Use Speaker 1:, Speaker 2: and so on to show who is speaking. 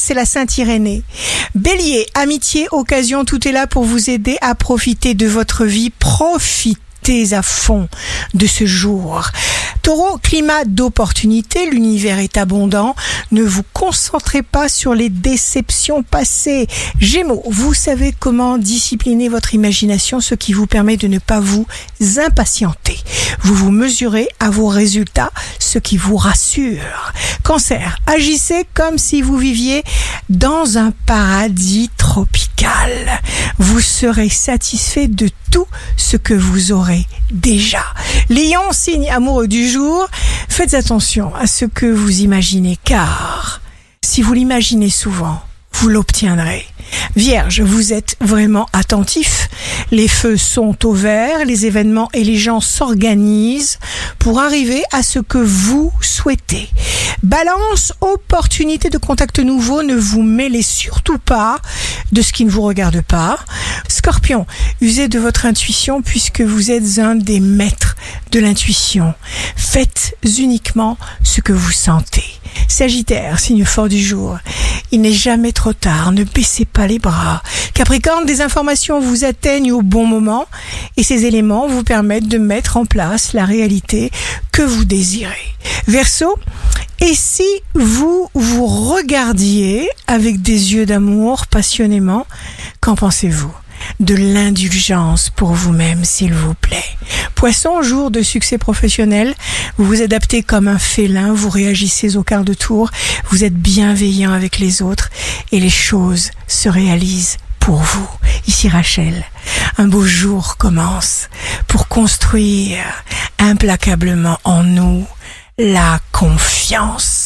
Speaker 1: c'est la Sainte Irénée. Bélier, amitié, occasion, tout est là pour vous aider à profiter de votre vie. Profitez à fond de ce jour. Taureau, climat d'opportunité, l'univers est abondant. Ne vous concentrez pas sur les déceptions passées. Gémeaux, vous savez comment discipliner votre imagination, ce qui vous permet de ne pas vous impatienter. Vous vous mesurez à vos résultats, ce qui vous rassure. Cancer, agissez comme si vous viviez dans un paradis Vous serez satisfait de tout ce que vous aurez déjà. Lion, signe amoureux du jour, faites attention à ce que vous imaginez car si vous l'imaginez souvent, vous l'obtiendrez. Vierge, vous êtes vraiment attentif. Les feux sont au vert, les événements et les gens s'organisent pour arriver à ce que vous souhaitez. Balance, opportunité de contact nouveau, ne vous mêlez surtout pas de ce qui ne vous regarde pas. Scorpion, usez de votre intuition puisque vous êtes un des maîtres de l'intuition. Faites uniquement ce que vous sentez. Sagittaire, signe fort du jour. Il n'est jamais trop tard, ne baissez pas les bras. Capricorne, des informations vous atteignent au bon moment et ces éléments vous permettent de mettre en place la réalité que vous désirez. Verseau, et si vous vous regardiez avec des yeux d'amour passionnément, qu'en pensez-vous? De l'indulgence pour vous-même, s'il vous plaît. Poisson, jour de succès professionnel, vous vous adaptez comme un félin, vous réagissez au quart de tour, vous êtes bienveillant avec les autres et les choses se réalisent pour vous. Ici Rachel, un beau jour commence pour construire implacablement en nous la confiance.